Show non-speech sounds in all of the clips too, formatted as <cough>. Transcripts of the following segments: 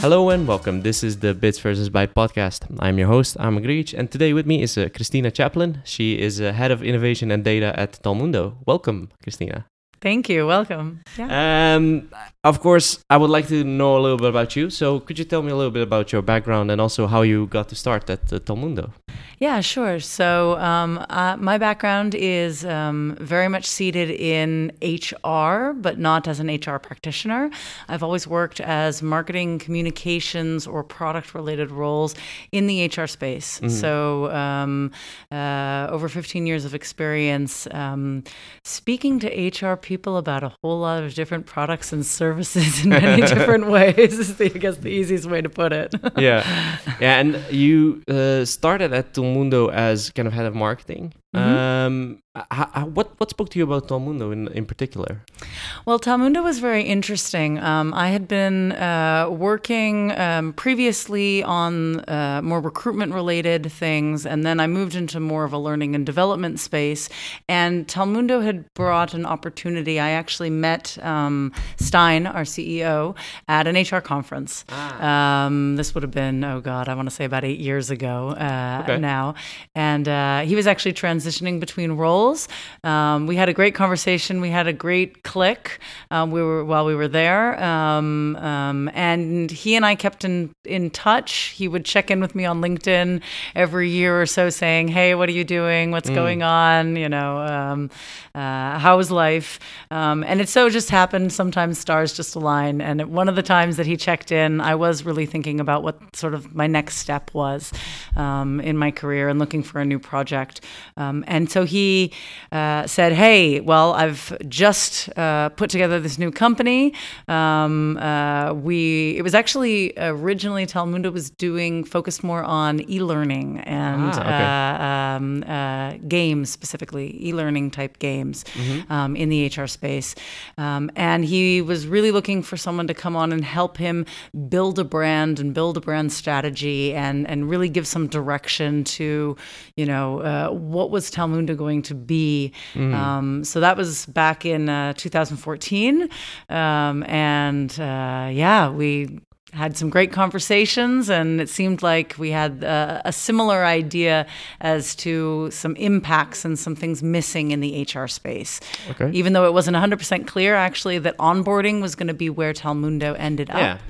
Hello and welcome. This is the Bits versus Byte podcast. I'm your host, I'm Griech, and today with me is uh, Christina Chaplin. She is uh, head of innovation and data at Talmundo. Welcome, Christina. Thank you. Welcome. Yeah. Um, of course, I would like to know a little bit about you. So, could you tell me a little bit about your background and also how you got to start at uh, Talmundo? Yeah, sure. So, um, uh, my background is um, very much seated in HR, but not as an HR practitioner. I've always worked as marketing, communications, or product related roles in the HR space. Mm-hmm. So, um, uh, over 15 years of experience um, speaking to HR people about a whole lot of different products and services in many <laughs> different ways is, the, I guess, the easiest way to put it. yeah. <laughs> Yeah. And you uh, started at Talmundo as kind of head of marketing. Mm-hmm. Um, how, what what spoke to you about Talmundo in in particular? Well, Talmundo was very interesting. Um, I had been uh, working um, previously on uh, more recruitment related things, and then I moved into more of a learning and development space. And Talmundo had brought an opportunity. I actually met um, Stein, our CEO, at an HR conference. Ah. Um, this would have been oh god, I want to say about eight years ago uh, okay. now, and uh, he was actually transitioning between roles. Um, we had a great conversation. We had a great click. Um, we were while we were there, um, um, and he and I kept in in touch. He would check in with me on LinkedIn every year or so, saying, "Hey, what are you doing? What's mm. going on? You know, um, uh, how's life?" and it so just happened. Sometimes stars just align. And one of the times that he checked in, I was really thinking about what sort of my next step was in my career and looking for a new project. And so he uh, said, "Hey, well, I've just uh, put together this new company. Um, uh, we it was actually originally Talmundo was doing focused more on e-learning and ah, okay. Uh, um, uh, games specifically, e-learning type games mm-hmm. um, in the HR space, um, and he was really looking for someone to come on and help him build a brand and build a brand strategy and and really give some direction to, you know, uh, what was Talmundo going to be. Mm. Um, so that was back in uh, 2014. Um, and uh, yeah, we had some great conversations, and it seemed like we had uh, a similar idea as to some impacts and some things missing in the HR space. Okay. Even though it wasn't 100% clear, actually, that onboarding was going to be where Talmundo ended yeah. up.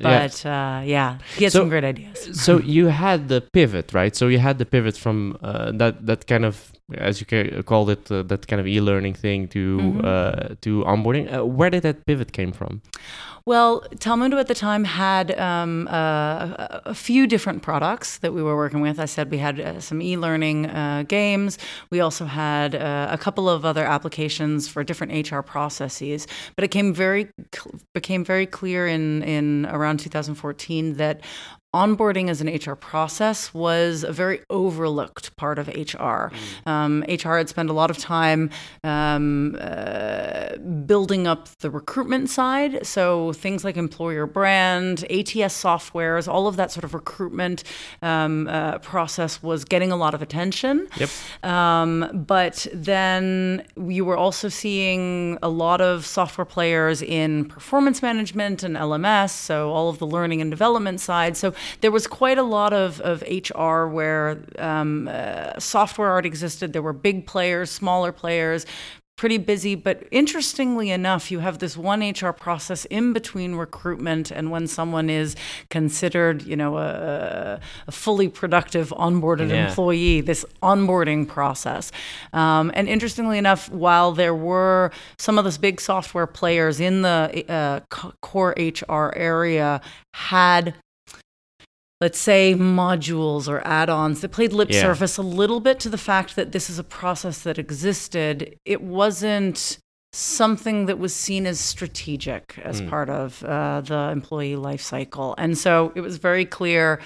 But yeah, uh, yeah he had so, some great ideas. So you had the pivot, right? So you had the pivot from uh, that that kind of as you called it, uh, that kind of e-learning thing to mm-hmm. uh, to onboarding. Uh, where did that pivot came from? Well, Talmundo at the time had um, uh, a few different products that we were working with. I said we had uh, some e-learning uh, games. We also had uh, a couple of other applications for different HR processes. But it came very became very clear in in around 2014 that onboarding as an HR process was a very overlooked part of HR. Mm. Um, HR had spent a lot of time um, uh, building up the recruitment side. So things like employer brand, ATS softwares, all of that sort of recruitment um, uh, process was getting a lot of attention. Yep. Um, but then you were also seeing a lot of software players in performance management and LMS, so all of the learning and development side. So there was quite a lot of, of HR where um, uh, software already existed. There were big players, smaller players, pretty busy. But interestingly enough, you have this one HR process in between recruitment and when someone is considered, you know, a, a fully productive onboarded yeah. employee, this onboarding process. Um, and interestingly enough, while there were some of those big software players in the uh, core HR area had let's say modules or add-ons that played lip yeah. service a little bit to the fact that this is a process that existed it wasn't something that was seen as strategic as mm. part of uh, the employee life cycle and so it was very clear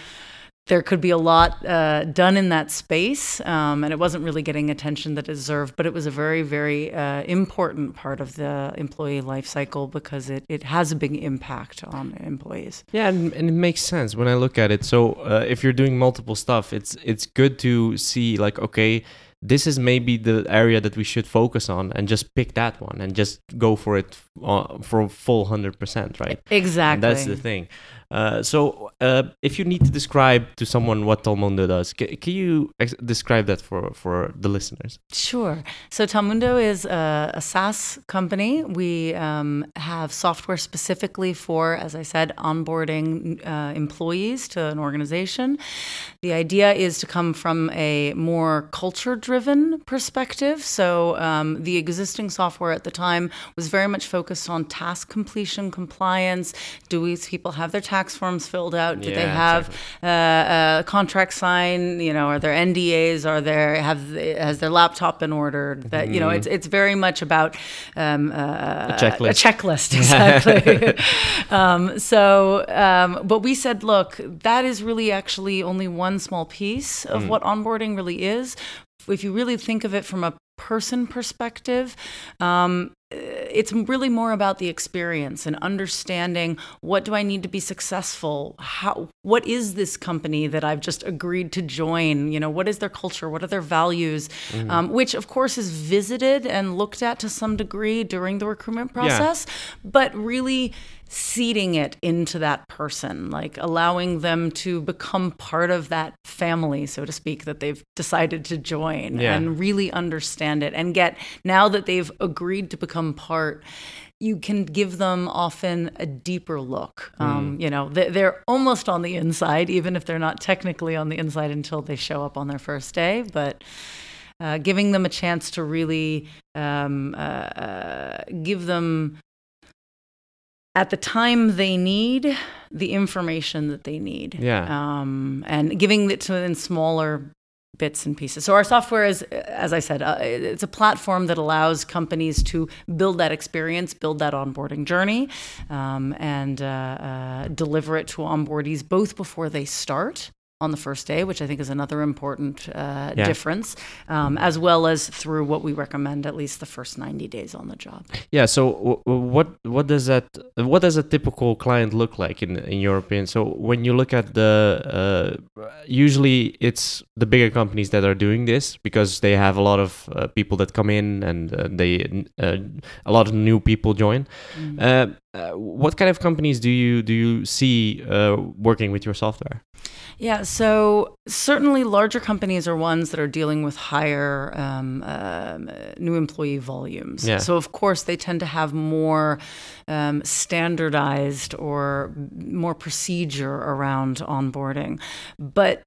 there could be a lot uh, done in that space, um, and it wasn't really getting attention that it deserved. But it was a very, very uh, important part of the employee life cycle because it, it has a big impact on employees. Yeah, and, and it makes sense when I look at it. So uh, if you're doing multiple stuff, it's it's good to see like okay this is maybe the area that we should focus on and just pick that one and just go for it uh, for full hundred percent, right? Exactly. That's the thing. Uh, so, uh, if you need to describe to someone what Talmundo does, can you ex- describe that for, for the listeners? Sure. So, Talmundo is a, a SaaS company. We um, have software specifically for, as I said, onboarding uh, employees to an organization. The idea is to come from a more culture driven perspective. So, um, the existing software at the time was very much focused on task completion, compliance. Do these people have their tax forms filled out? Do they have exactly. uh, a contract signed? You know, are there NDAs? Are there have has their laptop been ordered? That you know, it's it's very much about um, uh, Mm-hmm. A checklist. A checklist, <laughs> exactly. <laughs> um, so, um, but we said, look, that is really actually only one small piece of Mm. what onboarding really is. If you really think of it from a person perspective, um, it's really more about the experience and understanding what do I need to be successful? How what is this company that I've just agreed to join? You know, what is their culture? What are their values? Um, which of course is visited and looked at to some degree during the recruitment process, but really seeding it into that person, like allowing them to become part of that family, so to speak, that they've decided to join Yeah. and really understand it. And get now that they've agreed to become part you can give them often a deeper look. Um, you know they- they're almost on the inside even if they're not technically on the inside until they show up on their first day. But uh, giving them a chance to really um, uh, uh, give them at the time they need the information that they need Yeah. um, and giving it to them in smaller bits and pieces. So our software is, as I said, uh, it's a platform that allows companies to build that experience, build that onboarding journey, um, and uh, uh, deliver it to onboardees both before they start. On the first day, which I think is another important uh, Yeah. difference, um, as well as through what we recommend at least the first 90 days on the job. Yeah. So, w- w- what what does that what does a typical client look like in in your opinion? So, when you look at the uh, usually it's the bigger companies that are doing this because they have a lot of uh, people that come in and uh, they uh, a lot of new people join. Mm. Uh, what kind of companies do you do you see uh, working with your software? Yeah, so certainly larger companies are ones that are dealing with higher um, um, uh, new employee volumes. Yeah. So, of course, they tend to have more um, standardized or more procedure around onboarding. But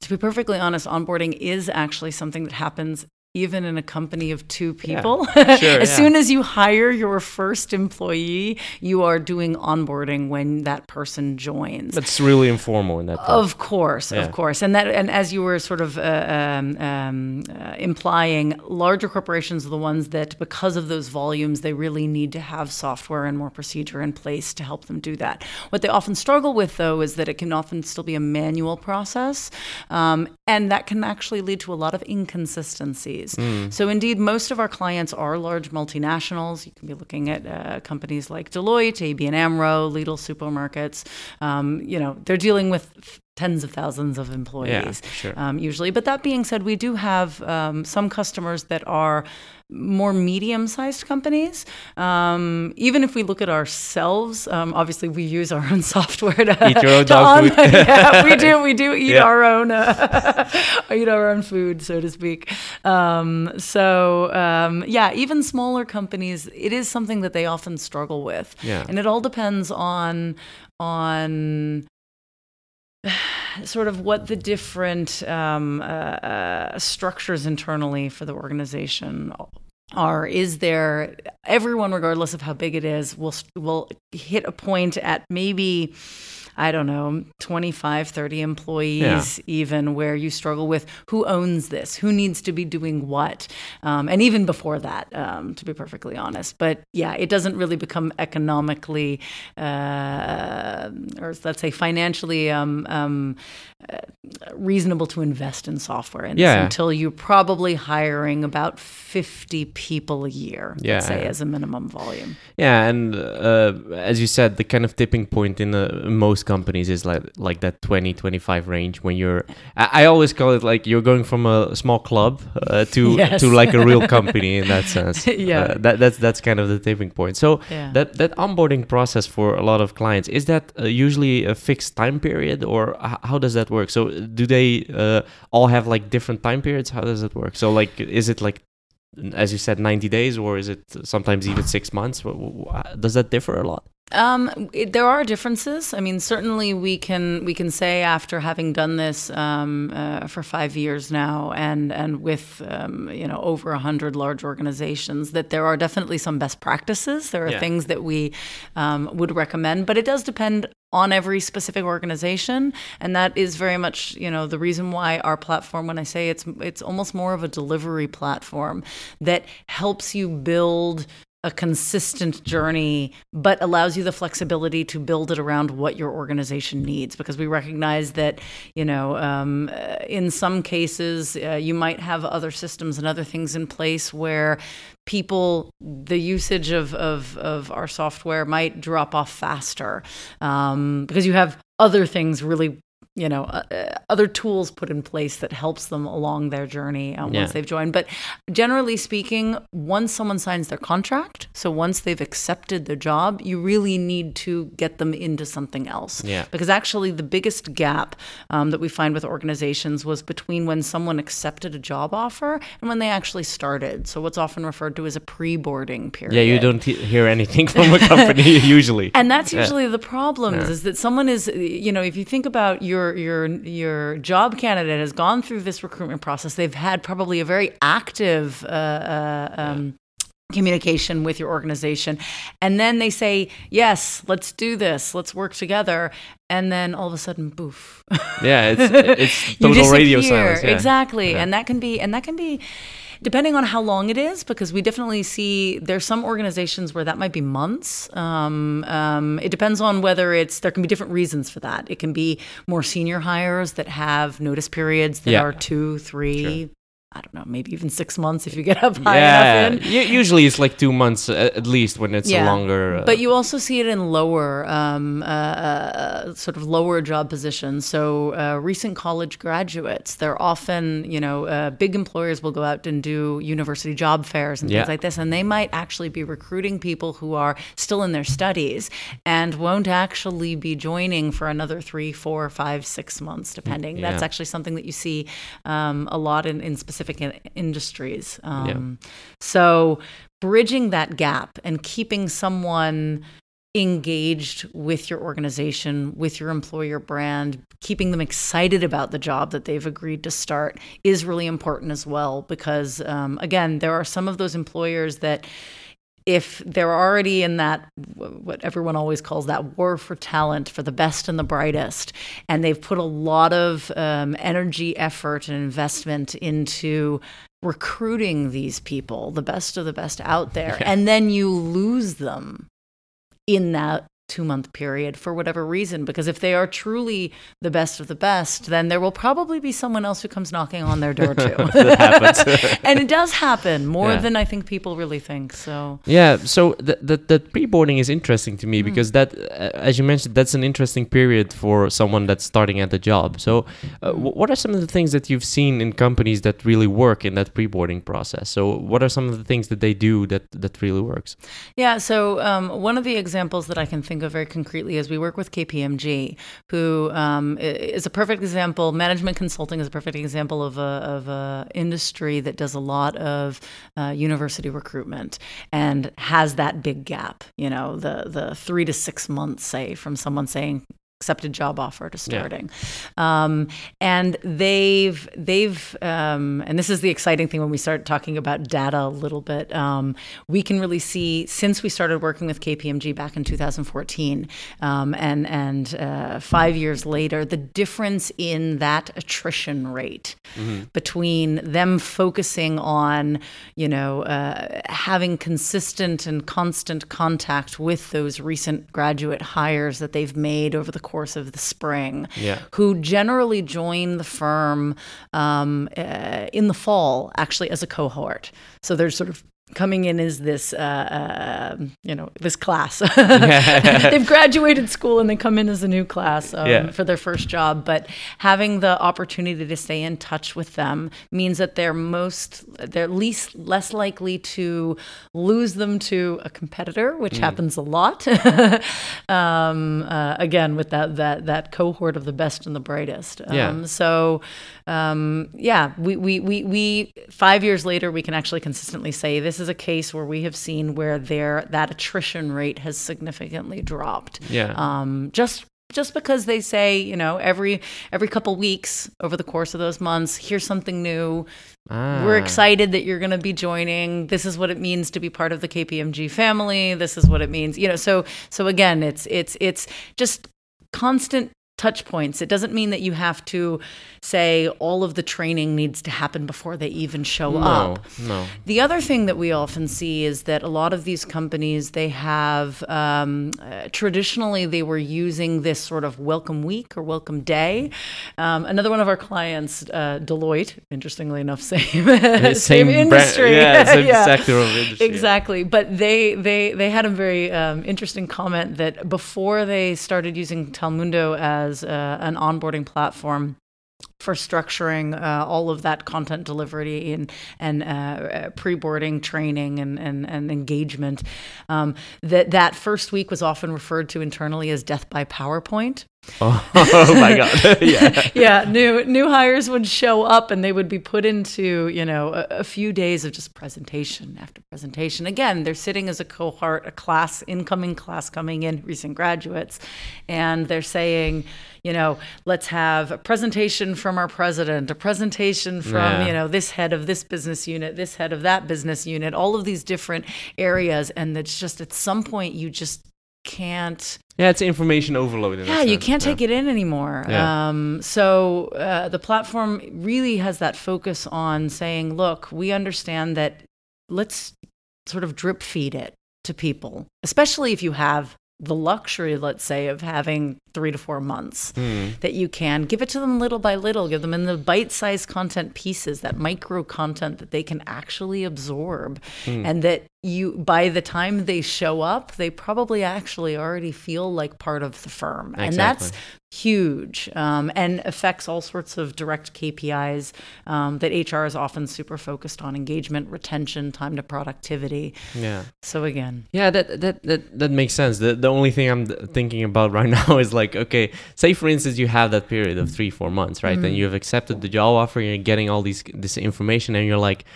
to be perfectly honest, onboarding is actually something that happens even in a company of two people. Sure, <laughs> as yeah. soon as you hire your first employee, you are doing onboarding when that person joins. That's really informal in that. part. Of course, Yeah. of course, and that, and as you were sort of uh, um, um, uh, implying, larger corporations are the ones that, because of those volumes, they really need to have software and more procedure in place to help them do that. What they often struggle with, though, is that it can often still be a manual process, um, and that can actually lead to a lot of inconsistencies. So, indeed, most of our clients are large multinationals. You can be looking at uh, companies like Deloitte, ABN AMRO, Lidl supermarkets. Um, you know, they're dealing with tens of thousands of employees sure. um, usually. But that being said, we do have um, some customers that are more medium-sized companies. Um, even if we look at ourselves, um, obviously we use our own <laughs> software to Eat your own to dog food. <laughs> yeah, we do. <laughs> We do eat Yeah. our own uh, eat our own food, so to speak. Um, so um, yeah, even smaller companies, it is something that they often struggle with, Yeah. and it all depends on on <sighs> sort of what the different um, uh, uh, structures internally for the organization are. Is there everyone, regardless of how big it is, will will hit a point at maybe. I don't know, 25, 30 employees, even where you struggle with who owns this, who needs to be doing what. Um, and even before that, um, to be perfectly honest. But yeah, it doesn't really become economically, uh, or let's say financially, um, um, uh, reasonable to invest in software in Yeah. until you're probably hiring about 50 people a year, Yeah. let's say, as a minimum volume. Yeah, and uh, as you said, the kind of tipping point in uh, most companies is like like that 20, 25 range when you're. I, I always call it like you're going from a small club uh, to <laughs> Yes. to like a real company in that <laughs> sense. Yeah. Uh, that that's that's kind of the tipping point. So Yeah. that that onboarding process for a lot of clients is that uh, usually a fixed time period or h- how does that work? So do they uh, all have like different time periods? How does it work? So like is it like as you said 90 days or is it sometimes even 6 months? Does that differ a lot? Um, it, there are differences. I mean, certainly we can we can say after having done this um, uh, for five years now, and and with um, you know over a hundred large organizations, that there are definitely some best practices. There are Yeah. things that we um, would recommend, but it does depend on every specific organization, and that is very much you know the reason why our platform. When I say it's it's almost more of a delivery platform that helps you build a consistent journey, but allows you the flexibility to build it around what your organization needs. Because we recognize that, you know, um, uh, in some cases, uh, you might have other systems and other things in place where people, the usage of, of, of our software might drop off faster um, because you have other things really you know uh, uh, other tools put in place that helps them along their journey um, Yeah. once they've joined but generally speaking once someone signs their contract so once they've accepted the job you really need to get them into something else Yeah. because actually the biggest gap um, that we find with organizations was between when someone accepted a job offer and when they actually started so what's often referred to as a pre-boarding period Yeah, you don't he- hear anything from a company <laughs> usually. and that's Yeah. usually the problem is that someone is you know if you think about your your your job candidate has gone through this recruitment process they've had probably a very active uh, uh, um, communication with your organization and then they say yes let's do this let's work together and then all of a sudden boof yeah, it's <laughs> it's total radio silence. Yeah. Exactly, Yeah. and that can be and that can be depending on how long it is because we definitely see there's some organizations where that might be months. Um, um, it depends on whether it's there can be different reasons for that. It can be more senior hires that have notice periods that Yeah. are two, three. I don't know, maybe even six months if you get up high Yeah, enough u- usually it's like two months uh, at least when it's a longer. Uh, But you also see it in lower, um, uh, uh, sort of lower job positions. So uh, recent college graduates, they're often, you know, uh, big employers will go out and do university job fairs and Yeah. things like this, and they might actually be recruiting people who are still in their studies and won't actually be joining for another three, four, five, six months, depending. That's actually something that you see um, a lot in, in specific in- industries. Um, So bridging that gap and keeping someone engaged with your organization, with your employer brand, keeping them excited about the job that they've agreed to start is really important as well. Because, um, again, there are some of those employers that if they're already in that what everyone always calls that war for talent for the best and the brightest and they've put a lot of um, energy effort and investment into recruiting these people the best of the best out there Yeah. and then you lose them in that two month period for whatever reason because if they are truly the best of the best then there will probably be someone else who comes knocking on their door too <laughs> <laughs> and it does happen more Yeah. than i think people really think so Yeah, so the the, the pre-boarding is interesting to me Hmm. because that, uh, as you mentioned, that's an interesting period for someone that's starting at the job. So, uh, wh- what are some of the things that you've seen in companies that really work in that pre-boarding process? So, what are some of the things that they do that that really works? Yeah, so um, one of the examples that I can think of very concretely is we work with KPMG, who um, is a perfect example. Management consulting is a perfect example of a, of a industry that does a lot of uh, university recruitment and has that big gap. You know, the the three to six months, say, from someone saying accepted job offer to starting. Um, and they've they've um, and this is the exciting thing when we start talking about data a little bit. Um, we can really see since we started working with KPMG back in 2014 um, and and uh, five years later the difference in that attrition rate between them focusing on you know uh, having consistent and constant contact with those recent graduate hires that they've made over the course of the spring, Yeah. who generally join the firm um, uh, in the fall, actually as a cohort. So they're sort of coming in as this, uh, uh, you know, this class. <laughs> <laughs> They've graduated school and they come in as a new class um, Yeah. for their first job. But having the opportunity to stay in touch with them means that they're most, they're least less likely to lose them to a competitor, which happens a lot. <laughs> um, uh, again, with that that that cohort of the best and the brightest. Um, Yeah. So, um, yeah, we, we we we five years later, we can actually consistently say this is a case where we have seen where there that attrition rate has significantly dropped Yeah. um, just just because they say you know every every couple weeks over the course of those months here's something new we're Ah. excited that you're going to be joining this is what it means to be part of the KPMG family this is what it means you know so so again it's it's it's just constant touch points it doesn't mean that you have to say all of the training needs to happen before they even show No, up no. the other thing that we often see is that a lot of these companies they have um, uh, traditionally they were using this sort of welcome week or welcome day. Um, another one of our clients, uh, Deloitte, interestingly enough, <laughs> same same, brand- industry, yeah, same <laughs> sector of industry. yeah. Exactly, but they they they had a very um, interesting comment that before they started using Talmundo as uh, an onboarding platform for structuring uh, all of that content delivery and and uh, uh, pre-boarding training and and, and engagement, um, that that first week was often referred to internally as death by PowerPoint. Oh, <laughs> oh my god. <laughs> <laughs> yeah. yeah, new new hires would show up and they would be put into you know a, a few days of just presentation after presentation. Again, they're sitting as a cohort, a class, incoming class coming in, recent graduates, and they're saying, you know, let's have a presentation from our president, a presentation from Yeah. you know this head of this business unit, this head of that business unit, all of these different areas, and it's just at some point you just can't Yeah, it's information overload. yeah, you can't yeah. take it in anymore. Yeah. Um, so uh, the platform really has that focus on saying, look, we understand that let's sort of drip feed it to people, especially if you have the luxury, let's say, of having three to four months Hmm. that you can give it to them little by little, give them in the bite sized content pieces, that micro content that they can actually absorb. Hmm. And that you, by the time they show up, they probably actually already feel like part of the firm. And that's Exactly. Huge um, and affects all sorts of direct KPIs um, that HR is often super focused on engagement, retention, time to productivity. Yeah. So, again, Yeah, that that that that makes sense. The the only thing I'm thinking about right <laughs> now is like, okay, say for instance you have that period of three four months, right? Mm-hmm. And you have accepted the job offer, and you're getting all these this information, and you're like,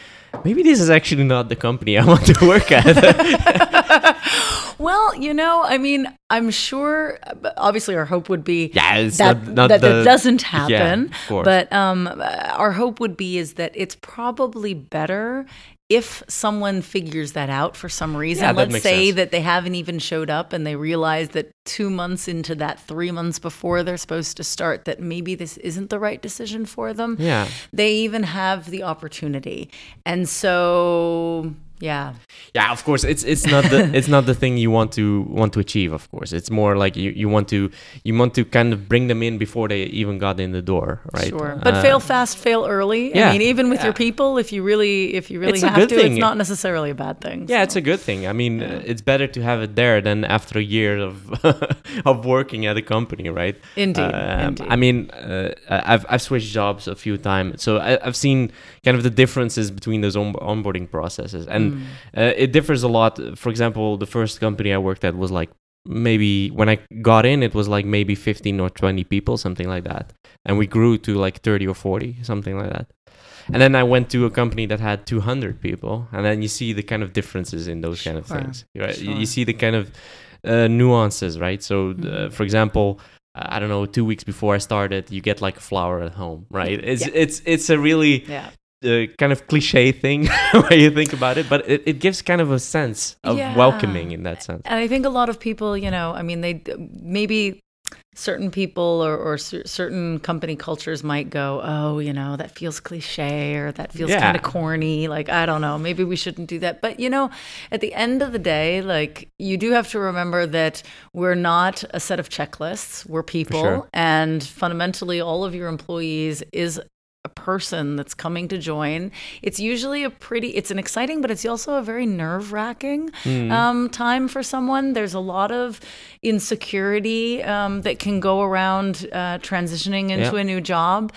maybe this is actually not the company I <laughs> want to work at. <laughs> <laughs> Well, you know, I mean, I'm sure. Obviously, our hope would be Yeah, it's that not- not that, the- that doesn't Yeah, happen. of course. But um, our hope would be is that it's probably better if someone figures that out for some reason. Yeah, Let's say sense. that they haven't even showed up and they realize that two months into that, three months before they're supposed to start, that maybe this isn't the right decision for them. yeah. They even have the opportunity, and so yeah, Yeah, of course, it's it's not the it's not the thing you want to want to achieve. Of course, it's more like you, you want to you want to kind of bring them in before they even got in the door, right? Sure, but Uh, fail fast, fail early. I mean, even with your people, if you really, if you really It's a have good to, thing. it's not necessarily a bad thing. Yeah, so. it's a good thing. I mean, uh, it's better to have it there than after a year of <laughs> of working at a company, right? Indeed, Um, indeed. I mean, uh, I've I've switched jobs a few times, so I, I've seen kind of the differences between those on- onboarding processes, and Mm. uh, it differs a lot. For example, the first company I worked at was like maybe when I got in, it was like maybe fifteen or twenty people, something like that, and we grew to like thirty or forty, something like that. And then I went to a company that had 200 people, and then you see the kind of differences in those kind of things. Right? You- sure. You see the kind of uh, nuances, right? So, uh, Mhm. for example, I don't know, two weeks before I started, you get like a flower at home, right? It's Yeah. it's it's a really yeah. Uh, kind of cliche thing <laughs> when you think about it, but it, it gives kind of a sense of Yeah. welcoming in that sense. And I think a lot of people, you know, I mean, they maybe certain people or, or cer- certain company cultures might go, oh, you know, that feels cliche or that feels Yeah. kind of corny. Like, I don't know, maybe we shouldn't do that. But, you know, at the end of the day, like, you do have to remember that we're not a set of checklists, we're people. sure. And fundamentally, all of your employees is a person that's coming to join. It's usually a pretty, it's an exciting, but it's also a very nerve wracking Hmm. um, time for someone. There's a lot of insecurity um, that can go around uh, transitioning into Yeah. a new job.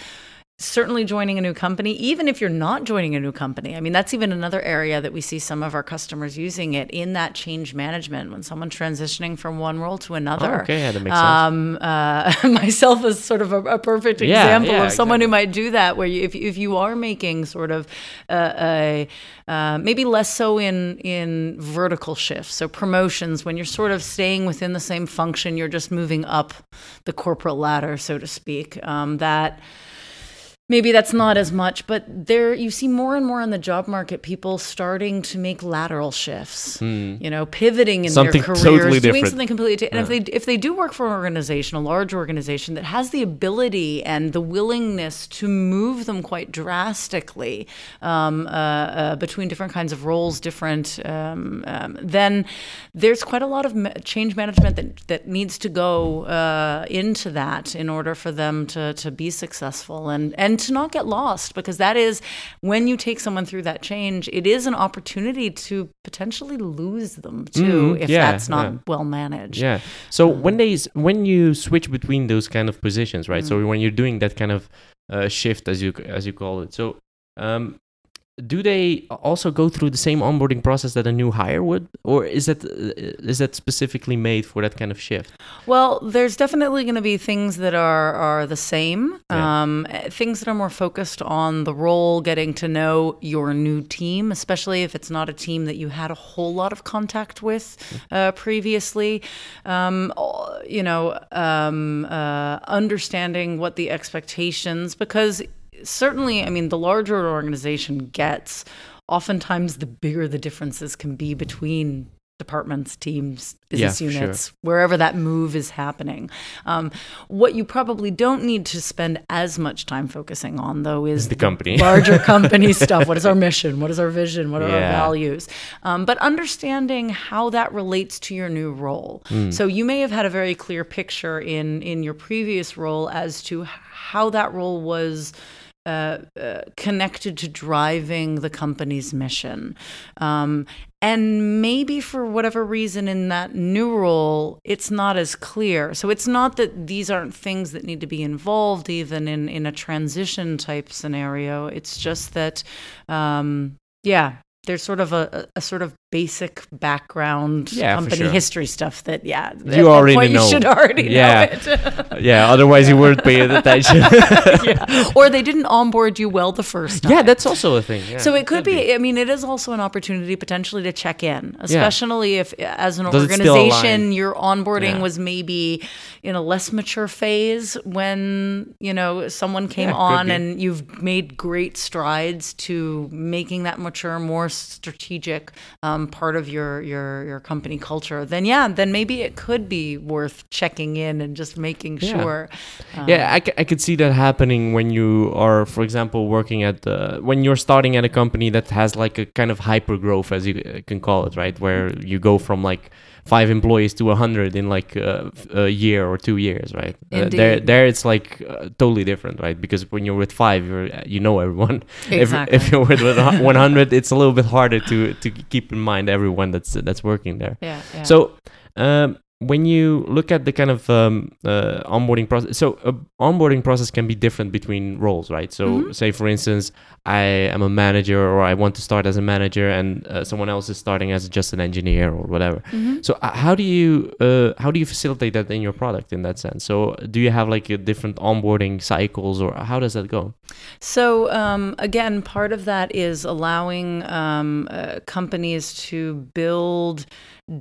Certainly joining a new company, even if you're not joining a new company. I mean, that's even another area that we see some of our customers using it in that change management when someone's transitioning from one role to another. Oh, okay, yeah, that makes sense. Um, uh, <laughs> myself is sort of a, a perfect Yeah, example yeah, of someone who might do that, where you, if if you are making sort of uh, a uh, maybe less so in in vertical shifts, so promotions when you're sort of staying within the same function, you're just moving up the corporate ladder, so to speak. Um, that maybe that's not as much, but there you see more and more on the job market people starting to make lateral shifts. You know, pivoting in. Something their careers, totally doing something completely. di- and if they if they do work for an organization, a large organization that has the ability and the willingness to move them quite drastically um, uh, uh, between different kinds of roles, different, um, um, then there's quite a lot of ma- change management that that needs to go uh, into that in order for them to to be successful and and to not get lost because that is when you take someone through that change, it is an opportunity to potentially lose them too Mhm, if yeah, that's not yeah. well managed. Yeah. So when they when you switch between those kind of positions, right? Mm. So when you're doing that kind of uh, shift, as you as you call it, so um, do they also go through the same onboarding process that a new hire would, or is that uh, that specifically made for that kind of shift? Well, there's definitely going to be things that are are the same. Yeah. Um, things that are more focused on the role, getting to know your new team, especially if it's not a team that you had a whole lot of contact with uh, previously. Um, you know, um, uh, understanding what the expectations, because certainly, I mean, the larger an organization gets, oftentimes the bigger the differences can be between departments, teams, business Yeah, for sure. units, wherever that move is happening. Um, what you probably don't need to spend as much time focusing on, though, is The company. <laughs> larger company <laughs> stuff. What is our mission? What is our vision? What are our values? Um, but understanding how that relates to your new role. Hmm. So you may have had a very clear picture in in your previous role as to how that role was. Uh, uh, connected to driving the company's mission. Um, and maybe for whatever reason in that new role, it's not as clear. So it's not that these aren't things that need to be involved even in, in a transition type scenario. It's just that, um, yeah, there's sort of a, a, a sort of basic background Yeah, company sure. history stuff that, yeah, at that You already point know. You should already Yeah. know it. <laughs> yeah. Otherwise, you weren't paying attention. <laughs> yeah. <laughs> Or they didn't onboard you well the first time. yeah, that's also a thing. Yeah, So it could be, I mean, it is also an opportunity potentially to check in, especially if, as an Does organization, your onboarding was maybe in a less mature phase when, you know, someone came on and you've made great strides to making that mature, more strategic um, part of your, your, your company culture. Then, yeah, then maybe it could be worth checking in and just making Yeah. sure. yeah, I, c- I could see that happening when you are, for example, working at uh, when you're starting at a company that has like a kind of hyper growth, as you uh, can call it, right? Where you go from like five employees to a hundred in like uh, a year or two years, right? Uh, there, there it's like uh, totally different, right? Because when you're with five, you're uh, you know everyone. Exactly. <laughs> If, if <laughs> you're with one hundred, it's a little bit harder to to keep in mind everyone that's that's working there. yeah, yeah. So, um, when you look at the kind of um, uh, onboarding process, so a onboarding process can be different between roles, right? So, Mhm. say for instance, I am a manager, or I want to start as a manager, and uh, someone else is starting as just an engineer or whatever. Mhm. So, uh, how do you uh, how do you facilitate that in your product in that sense? So, do you have like a different onboarding cycles, or how does that go? So um, again, part of that is allowing um, uh, companies to build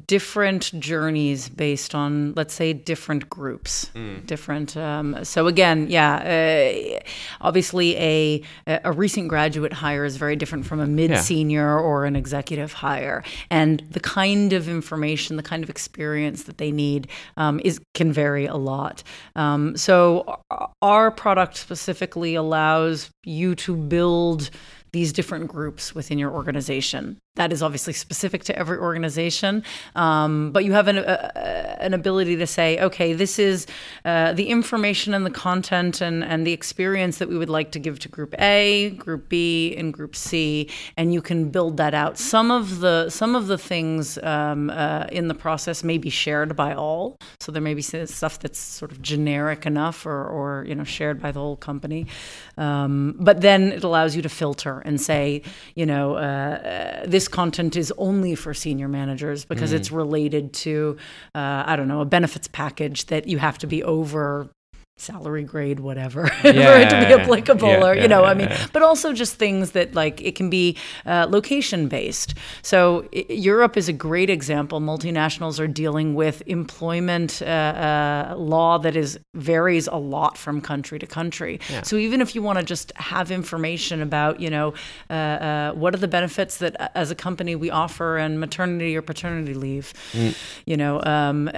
different journeys based on, let's say, different groups, different. Um, so again, yeah, uh, obviously a a recent graduate hire is very different from a mid senior or an executive hire, and the kind of information, the kind of experience that they need um, is can vary a lot. Um, so our product specifically allows you to build these different groups within your organization that is obviously specific to every organization, um, but you have an, a, an ability to say, okay, this is uh, the information and the content and, and the experience that we would like to give to Group A, Group B, and Group C, and you can build that out. Some of the some of the things um, uh, in the process may be shared by all, so there may be stuff that's sort of generic enough or, or you know shared by the whole company, um, but then it allows you to filter and say, you know, uh, this content is only for senior managers because mm. it's related to, uh, I don't know, a benefits package that you have to be over salary grade whatever yeah, <laughs> for it to be applicable yeah, or you know yeah, i mean but also just things that like it can be uh, location based so I- europe is a great example. Multinationals are dealing with employment uh, uh, law that is varies a lot from country to country. So even if you want to just have information about you know uh, uh, what are the benefits that uh, as a company we offer and maternity or paternity leave mm. you know um,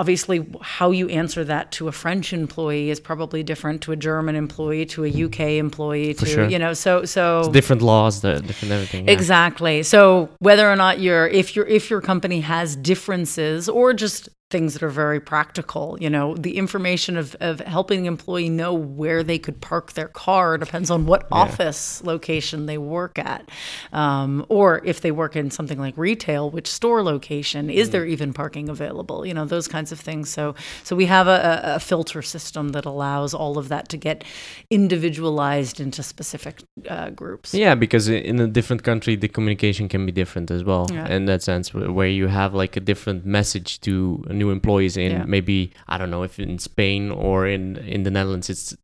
obviously how you answer that to a french employee employee is probably different to a German employee, to a UK employee, to sure. you know, so so it's different laws, the different everything. Yeah. Exactly. So whether or not you're if your if your company has differences or just things that are very practical. You know, the information of, of helping the employee know where they could park their car depends on what yeah. office location they work at. Um, or if they work in something like retail, which store location, is mm. there even parking available? You know, those kinds of things. So, so we have a, a filter system that allows all of that to get individualized into specific uh, groups. Yeah, because in a different country, the communication can be different as well. Yeah. In that sense, where you have like a different message to new employees in yeah. maybe I don't know if in Spain or in in the Netherlands it's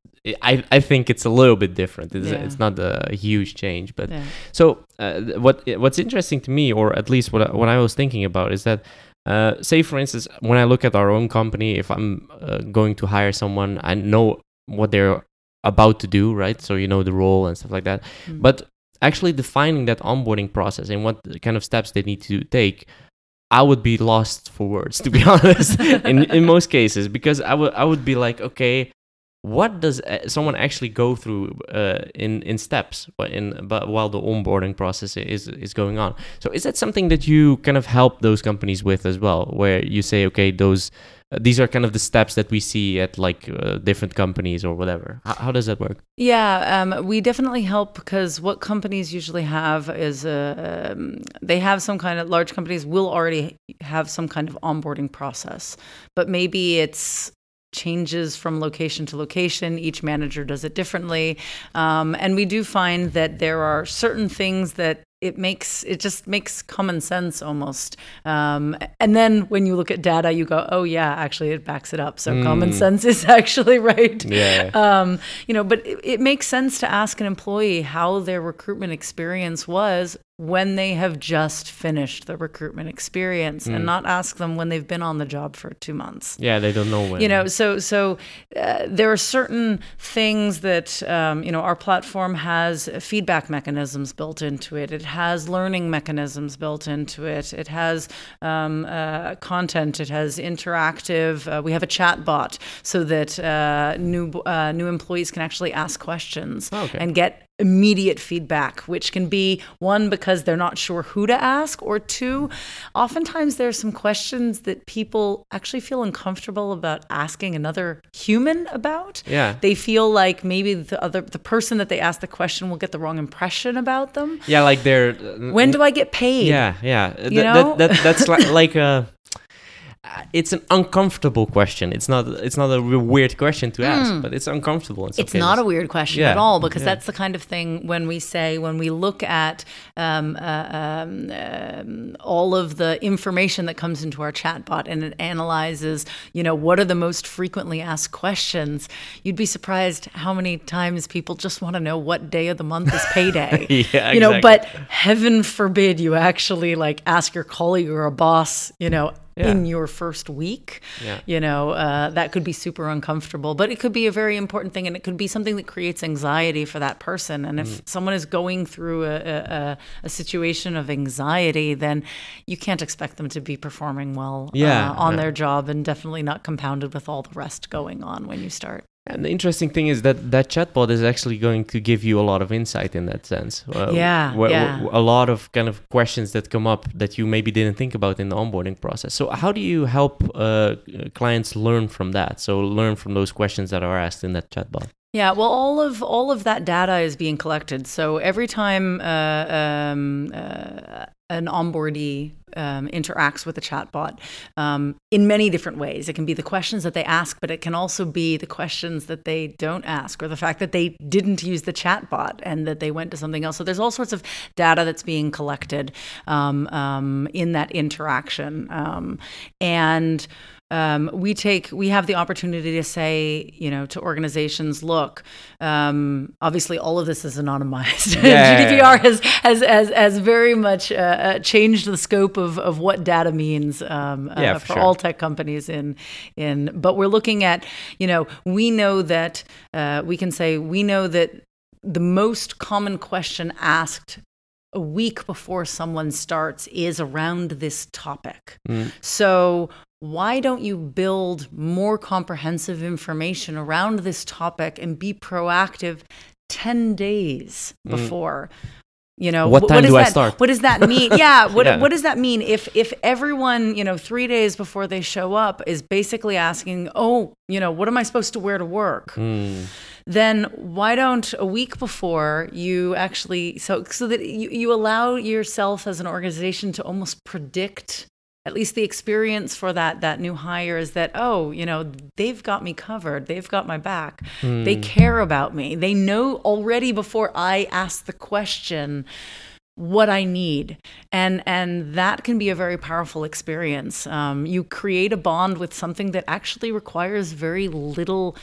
I, I think it's a little bit different. It's, yeah. it's not a huge change, but yeah. so uh, what what's interesting to me, or at least what I, what I was thinking about, is that uh, say for instance, when I look at our own company, if I'm uh, going to hire someone, I know what they're about to do, right? So you know the role and stuff like that. Mm. But actually defining that onboarding process and what kind of steps they need to take I would be lost for words, to be <laughs> honest, in in most cases, because I would I would be like, okay, what does uh, someone actually go through uh, in in steps, but in but while the onboarding process is is going on? So is that something that you kind of help those companies with as well, where you say, okay, those these are kind of the steps that we see at like uh, different companies or whatever. How, how does that work? Yeah, um, we definitely help because what companies usually have is uh, um, they have some kind of large companies will already have some kind of onboarding process, but maybe it's changes from location to location. Each manager does it differently. Um, and we do find that there are certain things that it makes it just makes common sense almost. Um, and then when you look at data you go oh yeah actually it backs it up. So mm. common sense is <laughs> actually right. Yeah. Um, you know but it, it, makes sense to ask an employee how their recruitment experience was when they have just finished the recruitment experience mm. and not ask them when they've been on the job for two months yeah they don't know when you know so so uh, there are certain things that um, you know our platform has feedback mechanisms built into it it has learning mechanisms built into it. It has um, uh, content. It has interactive. Uh, we have a chat bot so that uh, new uh, new employees can actually ask questions oh, okay. and get immediate feedback, which can be one, because they're not sure who to ask, or two, oftentimes there are some questions that people actually feel uncomfortable about asking another human about. Yeah. They feel like maybe the other the person that they ask the question will get the wrong impression about them. Yeah, like they're when do I get paid? Yeah, yeah. You know? That, that, that's like, <laughs> like a uh, it's an uncomfortable question. It's not it's not a weird question to ask, but it's uncomfortable. Hmm. It's not a weird question Yeah, at all because yeah. that's the kind of thing when we say, when we look at um, uh, um, um, all of the information that comes into our chatbot and it analyzes, you know, what are the most frequently asked questions, you'd be surprised how many times people just want to know what day of the month is payday. <laughs> Yeah, You know, exactly. but heaven forbid you actually like ask your colleague or a boss, you know, Yeah. in your first week. Yeah. You know, uh, that could be super uncomfortable, but it could be a very important thing, and it could be something that creates anxiety for that person. And if Mm. someone is going through a, a, a- situation of anxiety, then you can't expect them to be performing well Yeah, uh, on yeah. their job, and definitely not compounded with all the rest going on when you start. And the interesting thing is that that chatbot is actually going to give you a lot of insight in that sense. Uh, Yeah, wh- yeah. wh- a lot of kind of questions that come up that you maybe didn't think about in the onboarding process. So how do you help uh, clients learn from that? So learn from those questions that are asked in that chatbot. Yeah, well, all of all of that data is being collected. So every time uh, um, uh, an onboardee um, interacts with a chatbot, um, in many different ways, it can be the questions that they ask, but it can also be the questions that they don't ask, or the fact that they didn't use the chatbot and that they went to something else. So there's all sorts of data that's being collected um, um, in that interaction, um, and um, we take we have the opportunity to say you know to organizations look um, obviously all of this is anonymized <laughs> Yeah. <laughs> gdpr has has has, has very much uh, uh, changed the scope of, of what data means um, uh, Yeah, for, for sure. all tech companies in in but we're looking at you know we know that uh, we can say we know that the most common question asked a week before someone starts is around this topic. So, why don't you build more comprehensive information around this topic and be proactive 10 days before? You know, What time does do I that, start? What does that mean? <laughs> Yeah, what Yeah. what does that mean if if everyone, you know, 3 days before they show up is basically asking, "Oh, you know, what am I supposed to wear to work?" Hmm. then why don't a week before you actually so so that you, you allow yourself as an organization to almost predict at least the experience for that that new hire is that oh you know they've got me covered. They've got my back. They care about me. They know already before i ask the question what I need, and and that can be a very powerful experience. Um, you create a bond with something that actually requires very little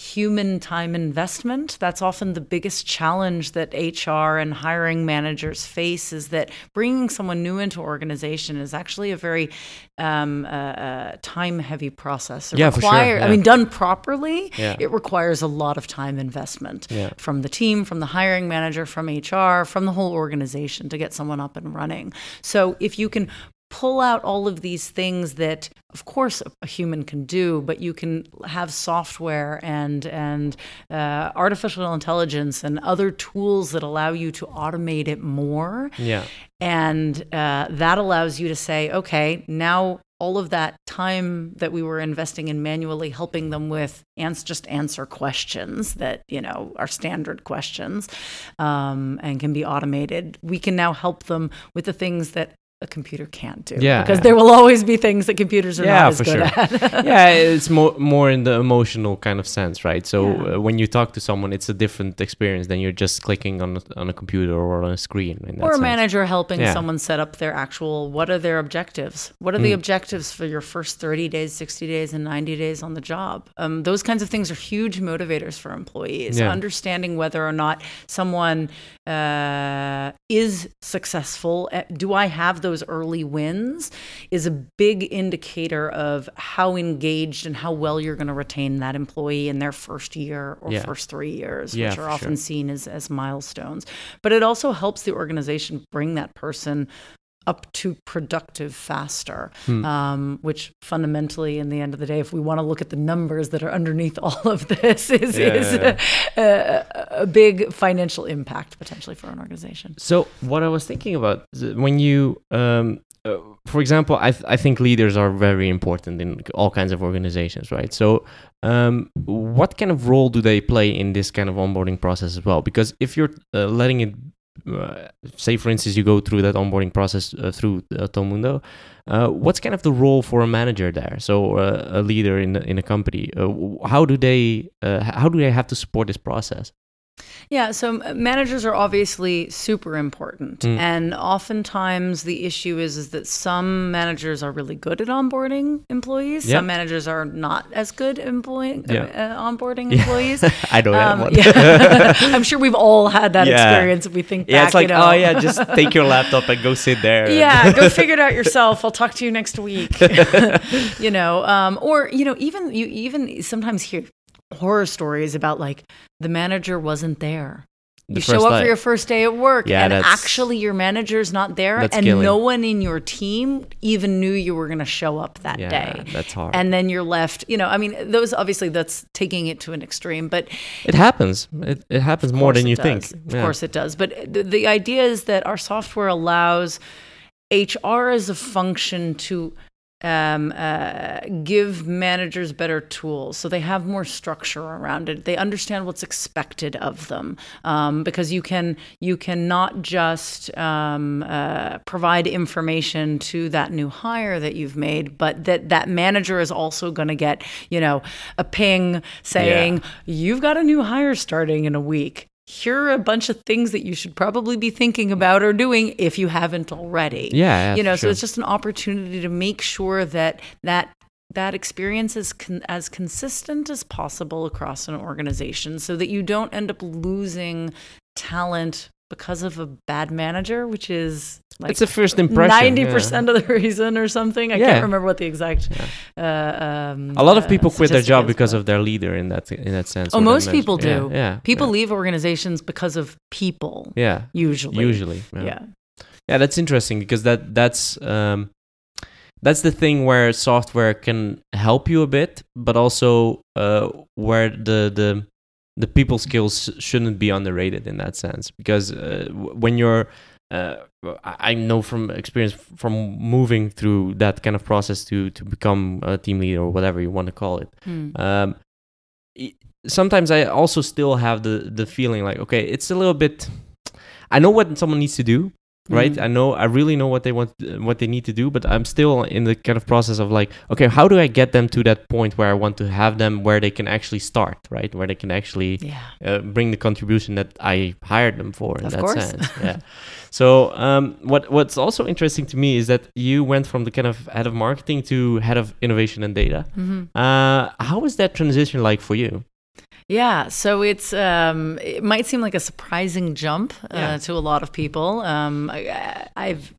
human time investment. That's often the biggest challenge that HR and hiring managers face is that bringing someone new into organization is actually a very um, uh, uh, time heavy process. It Yeah, for sure, require- I mean, done properly, Yeah. it requires a lot of time investment Yeah. from the team, from the hiring manager, from HR, from the whole organization to get someone up and running. So if you can pull out all of these things that of course a human can do but you can have software and and uh, artificial intelligence and other tools that allow you to automate it more Yeah. and uh, that allows you to say, okay, now all of that time that we were investing in manually helping them with ans- just answer questions that you know are standard questions um, and can be automated. We can now help them with the things that a computer can't do. Yeah. because there will always be things that computers are Yeah, not as for good sure. at. <laughs> yeah, it's more more in the emotional kind of sense, right? So Yeah. uh, when you talk to someone, it's a different experience than you're just clicking on a, on a computer or on a screen. In that or a sense. manager helping Yeah. someone set up their actual what are their objectives what are the Mm. objectives for your first 30 days 60 days and 90 days on the job um, those kinds of things are huge motivators for employees understanding whether or not someone uh, is successful uh, do i have those early wins is a big indicator of how engaged and how well you're going to retain that employee in their first year or Yeah. first three years Yeah, which are often sure. seen as, as milestones. But it also helps the organization bring that person up to productive faster, Hmm. um, which fundamentally, in the end of the day, if we want to look at the numbers that are underneath <laughs> all of this, is, Yeah, is yeah, A, a big financial impact potentially for an organization. So what I was thinking about when you, um, uh, for example, I th- I think leaders are very important in all kinds of organizations, right? So um, what kind of role do they play in this kind of onboarding process as well? Because if you're uh, letting it uh, say for instance you go through that onboarding process uh, through uh, Talmundo, uh, what's kind of the role for a manager there? So uh, a leader in in a company, uh, how do they how do they have to support this process? Yeah, so managers are obviously super important, Mm. and oftentimes the issue is is that some managers are really good at onboarding employees. Yeah. Some managers are not as good employing Yeah. uh, onboarding employees. <laughs> I don't have Um, one. yeah. <laughs> I'm sure we've all had that Yeah. experience if we think yeah, back. it's like you know. oh yeah, just take your laptop and go sit there. <laughs> yeah, go figure it out yourself. I'll talk to you next week. you know, um, or you know, even you even sometimes hear horror stories about like the manager wasn't there. The you show up for your first day at work, Yeah, and actually your manager's not there, and killing. no one in your team even knew you were going to show up that yeah, day. that's hard. And then you're left, you know. I mean, those obviously that's taking it to an extreme, but it happens. It, it happens more than you does. think. Of Yeah. course it does. But the, the idea is that our software allows HR as a function to um, uh, give managers better tools. So they have more structure around it. They understand what's expected of them um, because you can you can not just um, uh, provide information to that new hire that you've made but that that manager is also going to get you know a ping saying you've got a new hire starting in a week here are a bunch of things that you should probably be thinking about or doing if you haven't already Yeah, yeah, you know so sure. it's just an opportunity to make sure that that that experience is con- as consistent as possible across an organization so that you don't end up losing talent because of a bad manager which is like it's a first impression. Ninety yeah. percent of the reason, or something. I Yeah. can't remember what the exact. Uh, um, A lot of uh, people quit their job because of their leader in that in that sense. Oh, most people do. Yeah, yeah People yeah. leave organizations because of people. Yeah, Usually. usually. Yeah. Yeah. Yeah, that's interesting because that that's um, that's the thing where software can help you a bit, but also uh, where the the the people skills shouldn't be underrated in that sense because uh, w- when you're uh, I know from experience from moving through that kind of process to to become a team leader or whatever you want to call it. Hmm. Um, sometimes I also still have the the feeling like okay, it's a little bit. I know what someone needs to do, right? Mm. I know I really know what they want, what they need to do, but I'm still in the kind of process of like, okay, how do I get them to that point where I want to have them, where they can actually start, right? Where they can actually Yeah. uh, bring the contribution that I hired them for in Of that course. sense. Yeah. <laughs> so um, what what's also interesting to me is that you went from the kind of head of marketing to head of innovation and data. Mhm. Uh, how was that transition like for you? Yeah, so it's um, it might seem like a surprising jump uh, Yeah. to a lot of people. Um, I, I've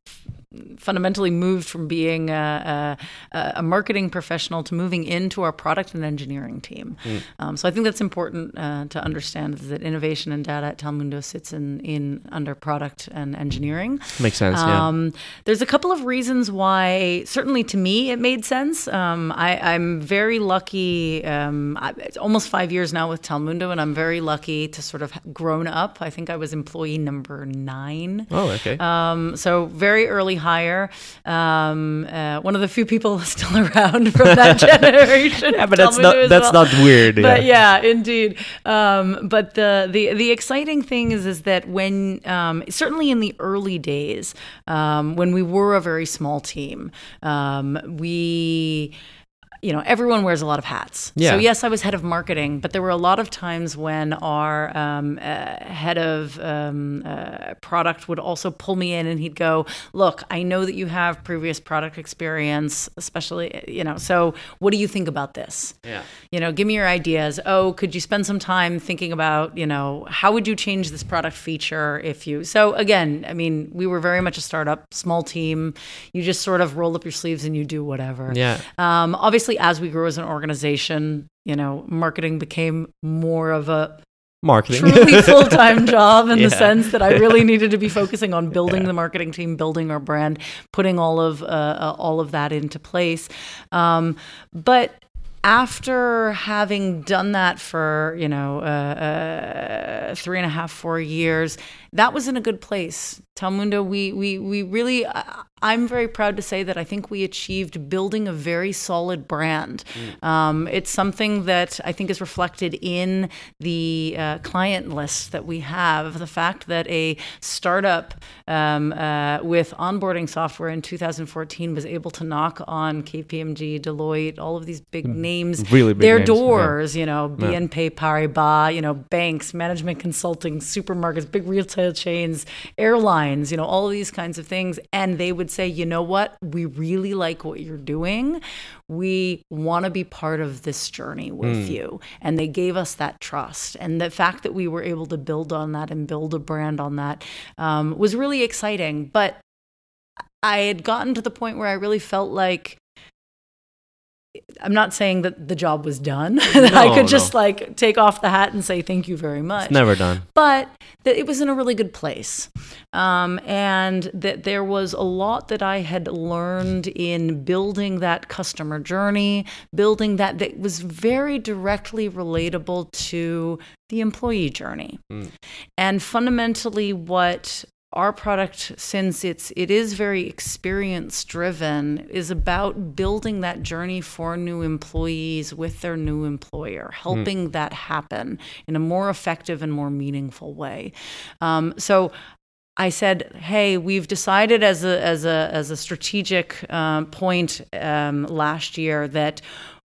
fundamentally moved from being a, a, a marketing professional to moving into our product and engineering team. Mm. Um, so I think that's important uh, to understand is that innovation and data at Talmundo sits in, in under product and engineering. Makes sense. yeah. Um, there's a couple of reasons why, certainly to me, it made sense. Um, I, I'm very lucky. Um, I, it's almost five years now with Talmundo, and I'm very lucky to sort of grown up. I think I was employee number nine. Oh, okay. Um, so very early hire. Um, uh, one of the few people <laughs> still around from that generation. <laughs> yeah, but that's not that's well not weird. but yeah. yeah, indeed. Um, but the, the the exciting thing is is that when um, certainly in the early days, um, when we were a very small team, um, we you know, everyone wears a lot of hats. Yeah. So yes, I was head of marketing, but there were a lot of times when our um, uh, head of um, uh, product would also pull me in, and he'd go, "Look, I know that you have previous product experience, especially, you know. So what do you think about this? yeah. You know, give me your ideas. Oh, could you spend some time thinking about, you know, how would you change this product feature if you? So again, I mean, we were very much a startup, small team. You just sort of roll up your sleeves and you do whatever. Yeah. Um, obviously, as we grew as an organization, you know, marketing became more of a Marketing. truly <laughs> full time job in Yeah. the sense that I really <laughs> needed to be focusing on building the marketing team, building our brand, putting all of uh, uh, all of that into place. Um, but after having done that for you know uh, uh, three and a half four years that was in a good place Talmundo we we we really I'm very proud to say that I think we achieved building a very solid brand. Mm. Um, it's something that I think is reflected in the uh, client list that we have. The fact that a startup um, uh, with onboarding software in 2014 was able to knock on KPMG, Deloitte, all of these big mm. names, really big their names, doors, yeah. you know, BNP Paribas, you know, banks, management consulting, supermarkets, big retail chains, airlines, you know, all of these kinds of things. And they would say, you know what, we really like what you're doing. We want to be part of this journey with mm. you. And they gave us that trust. And the fact that we were able to build on that and build a brand on that um, was really exciting. But I had gotten to the point where I really felt like I'm not saying that the job was done. that <laughs> no, I could just no. like take off the hat and say thank you very much. It's never done. But that it was in a really good place. Um, and that there was a lot that I had learned in building that customer journey, building that that was very directly relatable to the employee journey. Mm. And fundamentally what our product since it's it is very experience driven is about building that journey for new employees with their new employer helping mm. that happen in a more effective and more meaningful way um, so I said, "Hey, we've decided as a as a as a strategic uh, point um, last year that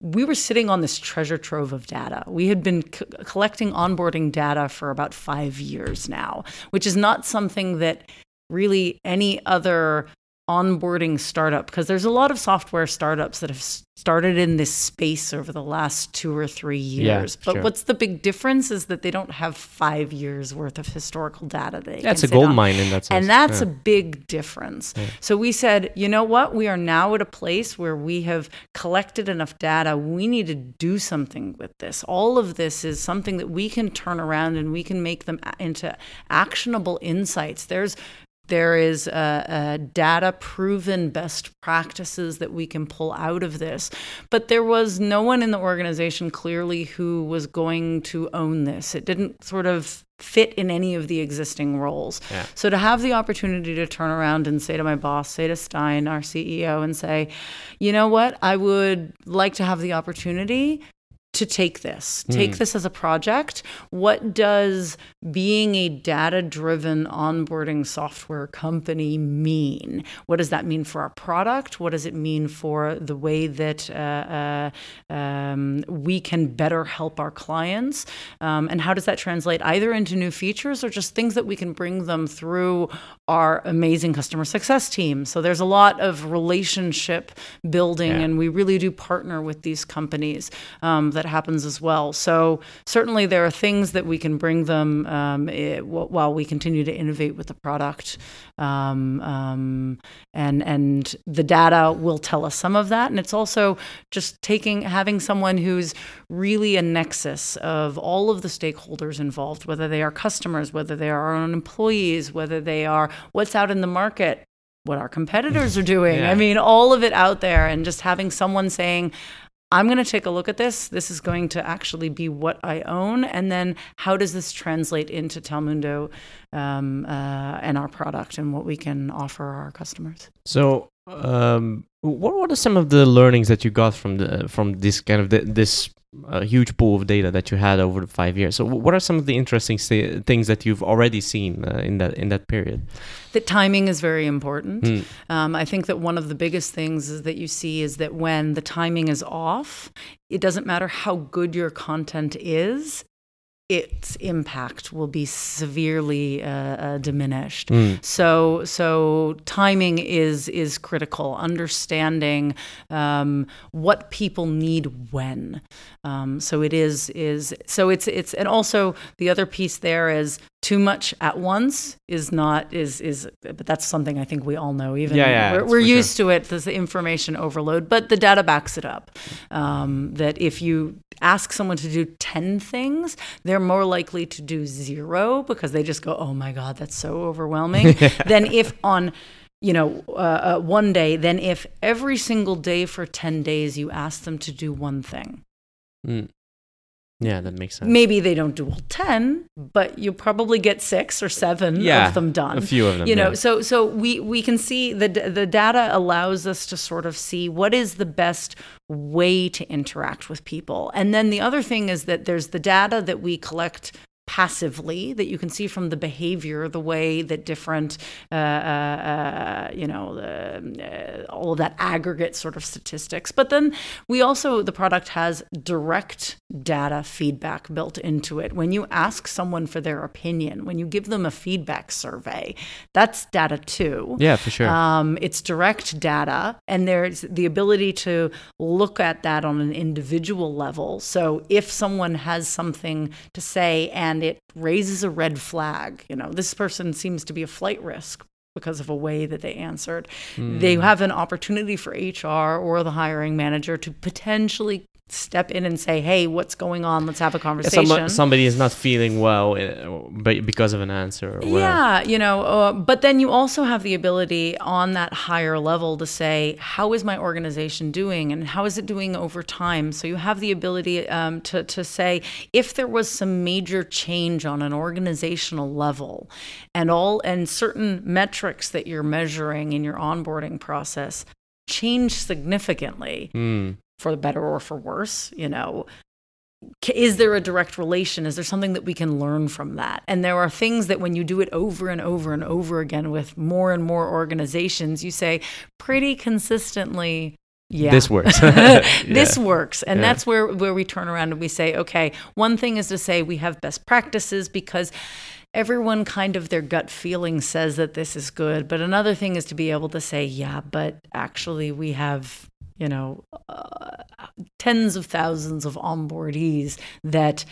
we were sitting on this treasure trove of data. We had been c- collecting onboarding data for about five years now, which is not something that really any other onboarding startup because there's a lot of software startups that have started in this space over the last two or three years. Yeah, but sure. what's the big difference is that they don't have five years worth of historical data. They that's a gold on. mine in that sense. And that's yeah. a big difference. Yeah. So we said, you know what? We are now at a place where we have collected enough data. We need to do something with this. All of this is something that we can turn around and we can make them into actionable insights. There's there is a, a data proven best practices that we can pull out of this. But there was no one in the organization clearly who was going to own this. It didn't sort of fit in any of the existing roles. Yeah. So to have the opportunity to turn around and say to my boss, say to Stein, our CEO, and say, you know what, I would like to have the opportunity to take this take mm. this as a project. What does being a data driven onboarding software company mean? What does that mean for our product? What does it mean for the way that uh, uh, um, we can better help our clients? Um, and how does that translate either into new features or just things that we can bring them through our amazing customer success team? So there's a lot of relationship building yeah. and we really do partner with these companies um, that that happens as well. So certainly there are things that we can bring them um, it, while we continue to innovate with the product, um, um, and and the data will tell us some of that. And it's also just taking having someone who's really a nexus of all of the stakeholders involved, whether they are customers, whether they are our own employees, whether they are what's out in the market what our competitors are doing. Yeah. I mean, all of it out there, and just having someone saying, I'm going to take a look at this. This is going to actually be what I own. And then how does this translate into Talmundo um, uh, and our product and what we can offer our customers? So, um, what, what are some of the learnings that you got from the from this kind of the, this a huge pool of data that you had over the five years. So, what are some of the interesting st- things that you've already seen uh, in that in that period? That timing is very important. Mm. Um, I think that one of the biggest things is that you see is that when the timing is off, it doesn't matter how good your content is its impact will be severely uh, uh, diminished. Mm. So, so timing is is critical. Understanding um, what people need when. Um, so it is is so it's it's and also the other piece there is too much at once is not is is but that's something I think we all know. Even yeah, yeah, we're, we're used sure. to it. There's the information overload, but the data backs it up. Um, that if you ask someone to do ten things, they're more likely to do zero because they just go, "Oh my god, that's so overwhelming." <laughs> than if on you know, uh, uh, one day, than if every single day for 10 days you ask them to do one thing. Mm. Yeah, that makes sense. Maybe they don't do all 10, but you'll probably get 6 or 7 Yeah, of them done. a few of them, You know, yeah. so so we we can see the the data allows us to sort of see what is the best way to interact with people. And then the other thing is that there's the data that we collect passively that you can see from the behavior, the way that different, uh, uh, uh, you know, uh, all of that aggregate sort of statistics. But then we also, the product has direct data feedback built into it. When you ask someone for their opinion, when you give them a feedback survey, that's data too. Yeah, for sure. Um, it's direct data, and there's the ability to look at that on an individual level. So if someone has something to say and it raises a red flag, you know, this person seems to be a flight risk because of a way that they answered, they hmm. have an opportunity for HR or the hiring manager to potentially step in and say, "Hey, what's going on? Let's have a conversation." some- somebody is not feeling well, but because of an answer. Yeah, you know, uh, but then you also have the ability on that higher level to say, how is my organization doing and how is it doing over time? So you have the ability um, to, to say, if there was some major change on an organizational level and all and certain metrics that you're measuring in your onboarding process change significantly Mm. For the better or for worse, you know, is there a direct relation? Is there something that we can learn from that? And there are things that when you do it over and over and over again with more and more organizations, you say pretty consistently, yeah. This works. <laughs> <laughs> this Yeah. works. And Yeah. that's where, where we turn around and we say, okay, one thing is to say we have best practices because everyone kind of their gut feeling says that this is good. But another thing is to be able to say, yeah, but actually we have, you know, uh, tens of thousands of onboardees that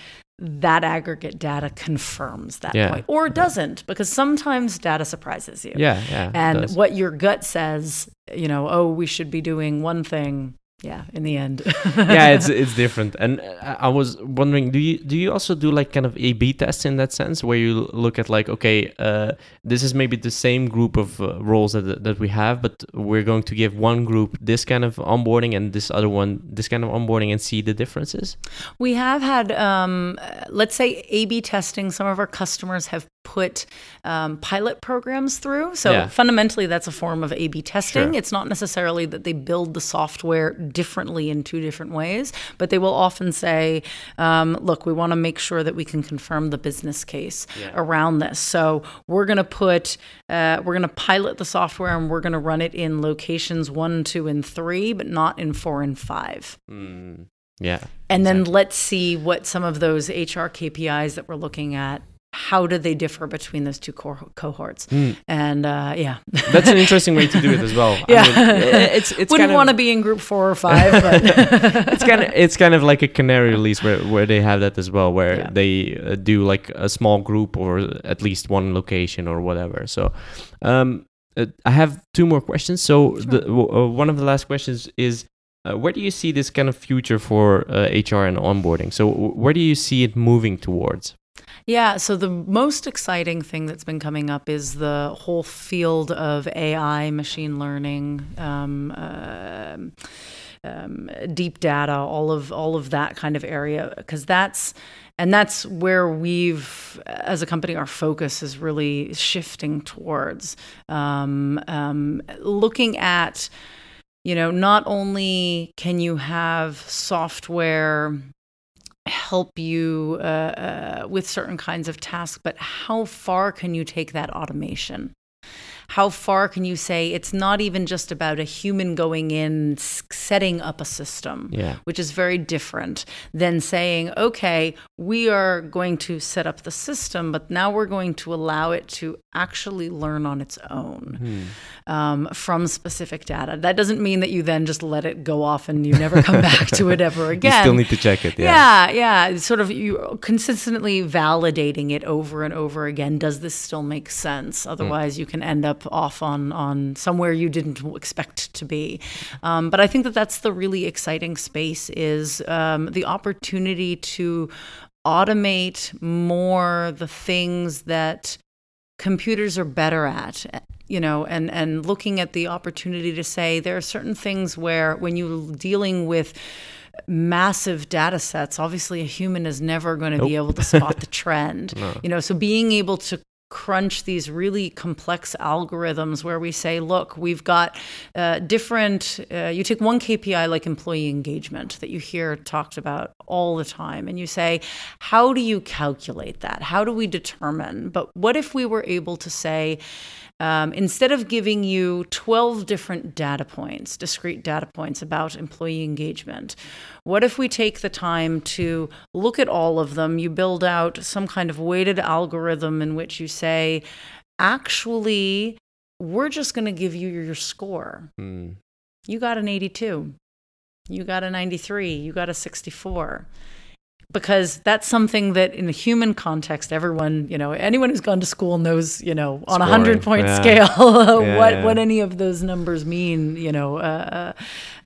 that aggregate data confirms that Yeah. point or doesn't because sometimes data surprises you Yeah, yeah. and what your gut says you know oh we should be doing one thing yeah in the end <laughs> yeah, it's <laughs> it's different. And uh, I was wondering, do you do you also do like kind of A/B tests in that sense, where you look at like, okay, uh, this is maybe the same group of uh, roles that that we have, but we're going to give one group this kind of onboarding and this other one this kind of onboarding, and see the differences. we have had um, let's say a b testing some of our customers have put um, pilot programs through so Yeah. fundamentally that's a form of a b testing Sure. it's not necessarily that they build the software differently in two different ways but they will often say um, look we want to make sure that we can confirm the business case Yeah. around this so we're going to put uh, we're going to pilot the software and we're going to run it in locations one two and three but not in four and five Mm, yeah. and then let's see what some of those HR KPIs that we're looking at, how do they differ between those two co- cohorts? And uh, yeah, That's an <laughs> interesting way to do it as well. I Yeah. mean, <laughs> it's it's wouldn't want to be in group four or five, but <laughs> it's kind of it's kind of like a canary release where, where they have that as well where Yeah. they uh, do like a small group or at least one location or whatever so um uh, i have two more questions so the, w- uh, one of the last questions is uh, where do you see this kind of future for uh, hr and onboarding so w- where do you see it moving towards Yeah, so the most exciting thing that's been coming up is the whole field of AI, machine learning, um, um um, deep data, all of all of that kind of area, because that's and that's where we've, as a company, our focus is really shifting towards um, um, looking at. You know, not only can you have software help you uh, uh, with certain kinds of tasks, but how far can you take that automation? How far can you say it's not even just about a human going in, setting up a system, Yeah. which is very different than saying, okay, we are going to set up the system, but now we're going to allow it to actually learn on its own Hmm. um, from specific data. That doesn't mean that you then just let it go off and you never come back to it ever <laughs> again. you still need to check it yeah Yeah, yeah. Sort of you consistently validating it over and over again. Does this still make sense? Otherwise, you can end up off on on somewhere you didn't expect to be. Um, but I think that that's the really exciting space is um, the opportunity to automate more the things that computers are better at you know and and looking at the opportunity to say there are certain things where when you're dealing with massive data sets, obviously a human is never going to Nope. be able to spot the <laughs> trend. No. You know, so being able to crunch these really complex algorithms where we say, look, we've got uh, different, uh, you take one KPI like employee engagement that you hear talked about all the time, and you say, how do you calculate that? How do we determine? But what if we were able to say, um, instead of giving you 12 different data points, discrete data points about employee engagement, what if we take the time to look at all of them? You build out some kind of weighted algorithm in which you say, actually, we're just going to give you your score. Mm. You got an 82. You got a 93. You got a 64. Because that's something that in a human context, everyone, you know, anyone who's gone to school knows, you know, on a hundred point yeah. scale, <laughs> Yeah, what, yeah. what any of those numbers mean, you know. Uh,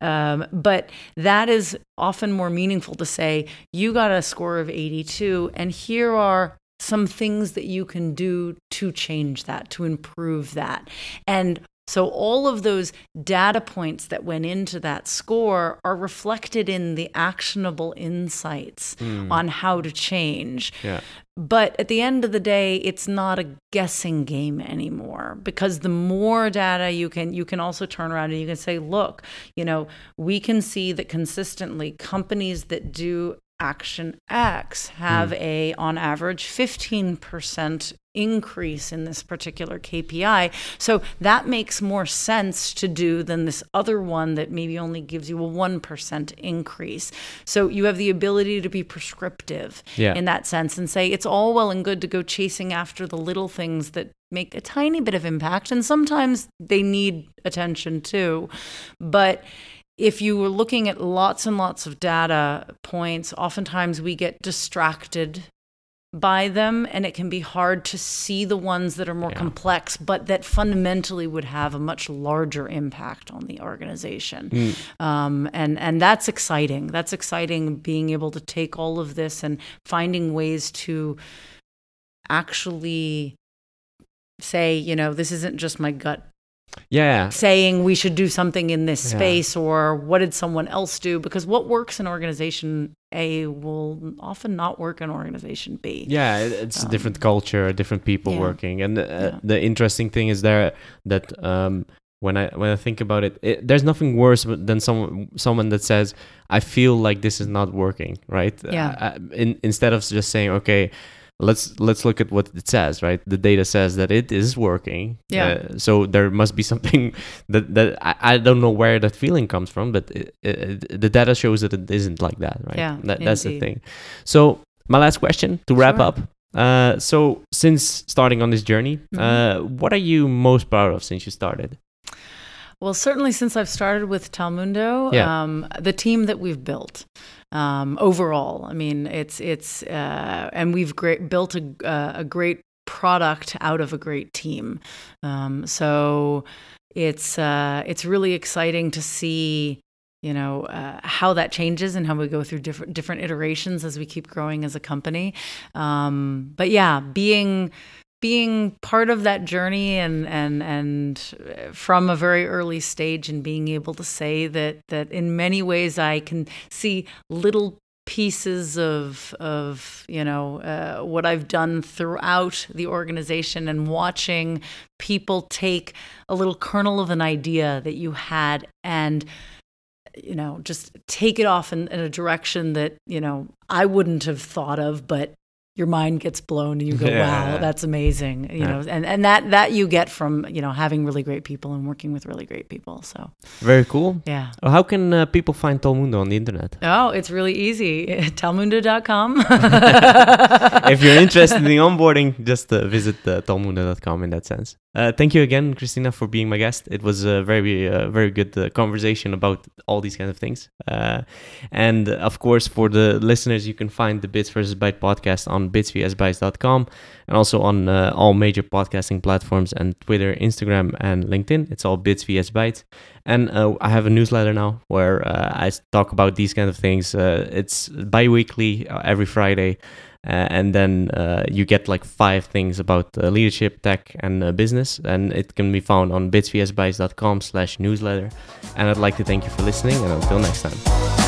uh, um, but that is often more meaningful to say, you got a score of 82, and here are some things that you can do to change that, to improve that. And so all of those data points that went into that score are reflected in the actionable insights hmm. on how to change. Yeah. But at the end of the day, it's not a guessing game anymore because the more data you can you can also turn around and you can say, look, you know, we can see that consistently companies that do action X have hmm. a on average 15% increase in this particular KPI. So that makes more sense to do than this other one that maybe only gives you a 1% increase. So you have the ability to be prescriptive Yeah. in that sense and say it's all well and good to go chasing after the little things that make a tiny bit of impact and sometimes they need attention too. But if you were looking at lots and lots of data points, oftentimes we get distracted by them and it can be hard to see the ones that are more Yeah. complex but that fundamentally would have a much larger impact on the organization. Um, and and that's exciting. That's exciting being able to take all of this and finding ways to actually say you know this isn't just my gut Yeah. saying we should do something in this Yeah. space or what did someone else do because what works in organization A will often not work in organization B. Yeah, it- it's a different culture, different people yeah. working, and uh, Yeah. the interesting thing is there that um, when I when I think about it, it, there's nothing worse than someone someone that says, "I feel like this is not working," right? Yeah. Uh, in, instead of just saying, "Okay." Let's let's look at what it says, right? The data says that it is working. Yeah. Uh, so there must be something <laughs> that that I, I don't know where that feeling comes from, but it, it, the data shows that it isn't like that, right? Yeah, That, that's the thing. So my last question to wrap Sure. up. Uh, so since starting on this journey, Mhm. uh, what are you most proud of since you started? Well, certainly since I've started with Talmundo, Yeah. um, the team that we've built um, overall, I mean, it's it's uh, and we've great, built a uh, a great product out of a great team. Um, so it's uh, it's really exciting to see. You know uh, how that changes and how we go through different different iterations as we keep growing as a company. Um, but yeah, being being part of that journey and and and from a very early stage and being able to say that that in many ways I can see little pieces of of you know uh, what I've done throughout the organization and watching people take a little kernel of an idea that you had and you know just take it off in, in a direction that you know I wouldn't have thought of but your mind gets blown and you go Yeah. wow that's amazing you Yeah. know and and that that you get from you know having really great people and working with really great people so Very cool. yeah Uh, How can uh, people find Talmundo on the internet? oh it's really easy <laughs> talmundo.com <laughs> if you're interested in <laughs> onboarding, just uh, visit uh, talmundo.com in that sense. Uh, thank you again, Christina, for being my guest. It was a very, uh, very good uh, conversation about all these kind of things. Uh, and of course, for the listeners, you can find the Bits versus Byte podcast on bitsvsbytes.com and also on uh, all major podcasting platforms and Twitter, Instagram, and LinkedIn. It's all Bits vs Bytes. And uh, I have a newsletter now where uh, I talk about these kind of things. Uh, it's bi weekly, uh, every Friday. Uh, and then you get like five things about leadership, tech, and business. And it can be found on bitsvsbytes.com slash newsletter. And I'd like to thank you for listening. And until next time.